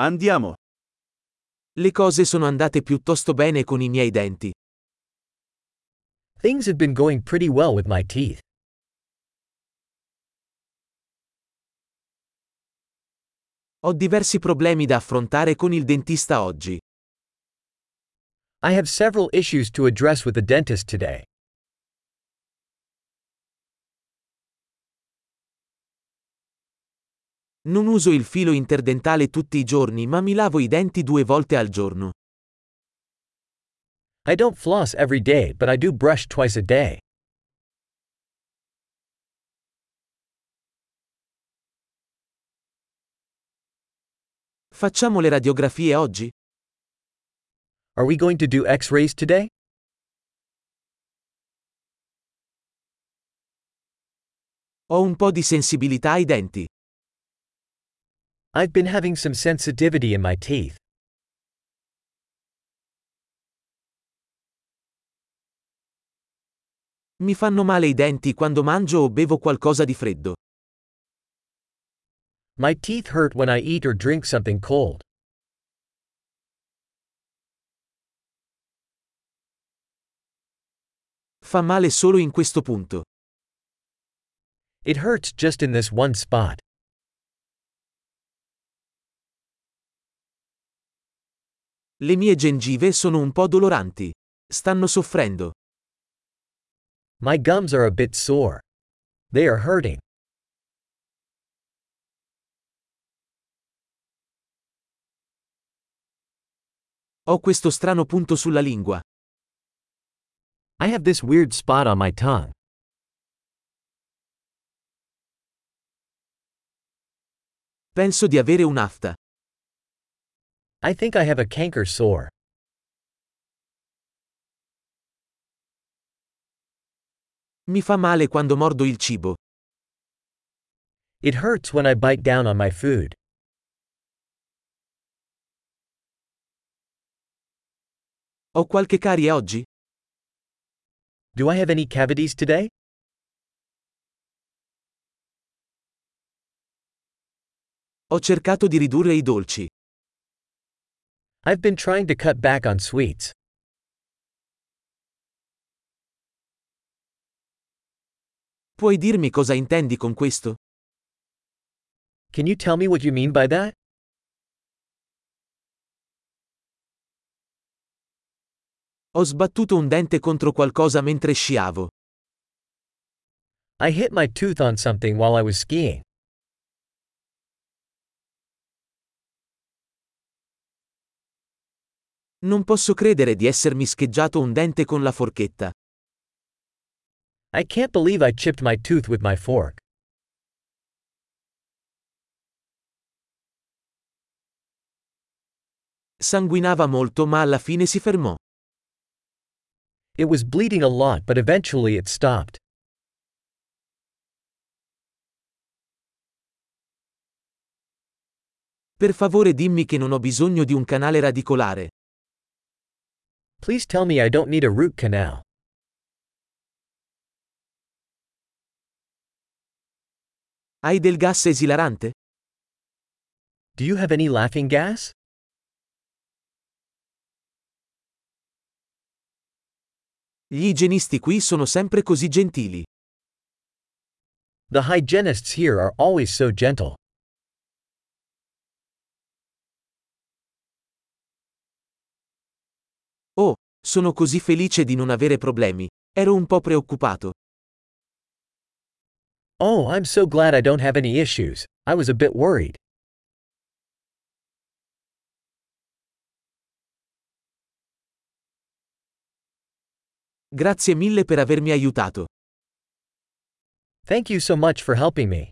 Andiamo. Le cose sono andate piuttosto bene con i miei denti. Things have been going pretty well with my teeth. Ho diversi problemi da affrontare con il dentista oggi. I have several issues to address with the dentist today. Non uso il filo interdentale tutti i giorni ma mi lavo i denti due volte al giorno. I don't floss every day, but I do brush twice a day. Facciamo le radiografie oggi? Are we going to do x rays today? Ho un po' di sensibilità ai denti. I've been having some sensitivity in my teeth. Mi fanno male i denti quando mangio o bevo qualcosa di freddo. My teeth hurt when I eat or drink something cold. Fa male solo in questo punto. It hurts just in this one spot. Le mie gengive sono un po' doloranti. Stanno soffrendo. My gums are a bit sore. They are hurting. Ho questo strano punto sulla lingua. I have this weird spot on my tongue. Penso di avere un'afta. I think I have a canker sore. Mi fa male quando mordo il cibo. It hurts when I bite down on my food. Ho qualche carie oggi? Do I have any cavities today? Ho cercato di ridurre i dolci. I've been trying to cut back on sweets. Puoi dirmi cosa intendi con questo? Can you tell me what you mean by that? Ho sbattuto un dente contro qualcosa mentre sciavo. I hit my tooth on something while I was skiing. Non posso credere di essermi scheggiato un dente con la forchetta. I can't believe I chipped my tooth with my fork. Sanguinava molto ma alla fine si fermò. It was bleeding a lot, but eventually it stopped. Per favore dimmi che non ho bisogno di un canale radicolare. Please tell me I don't need a root canal. Hai del gas esilarante? Do you have any laughing gas? Gli igienisti qui sono sempre così gentili. The hygienists here are always so gentle. Sono così felice di non avere problemi. Ero un po' preoccupato. Oh, I'm so glad I don't have any issues. I was a bit worried. Grazie mille per avermi aiutato. Thank you so much for helping me.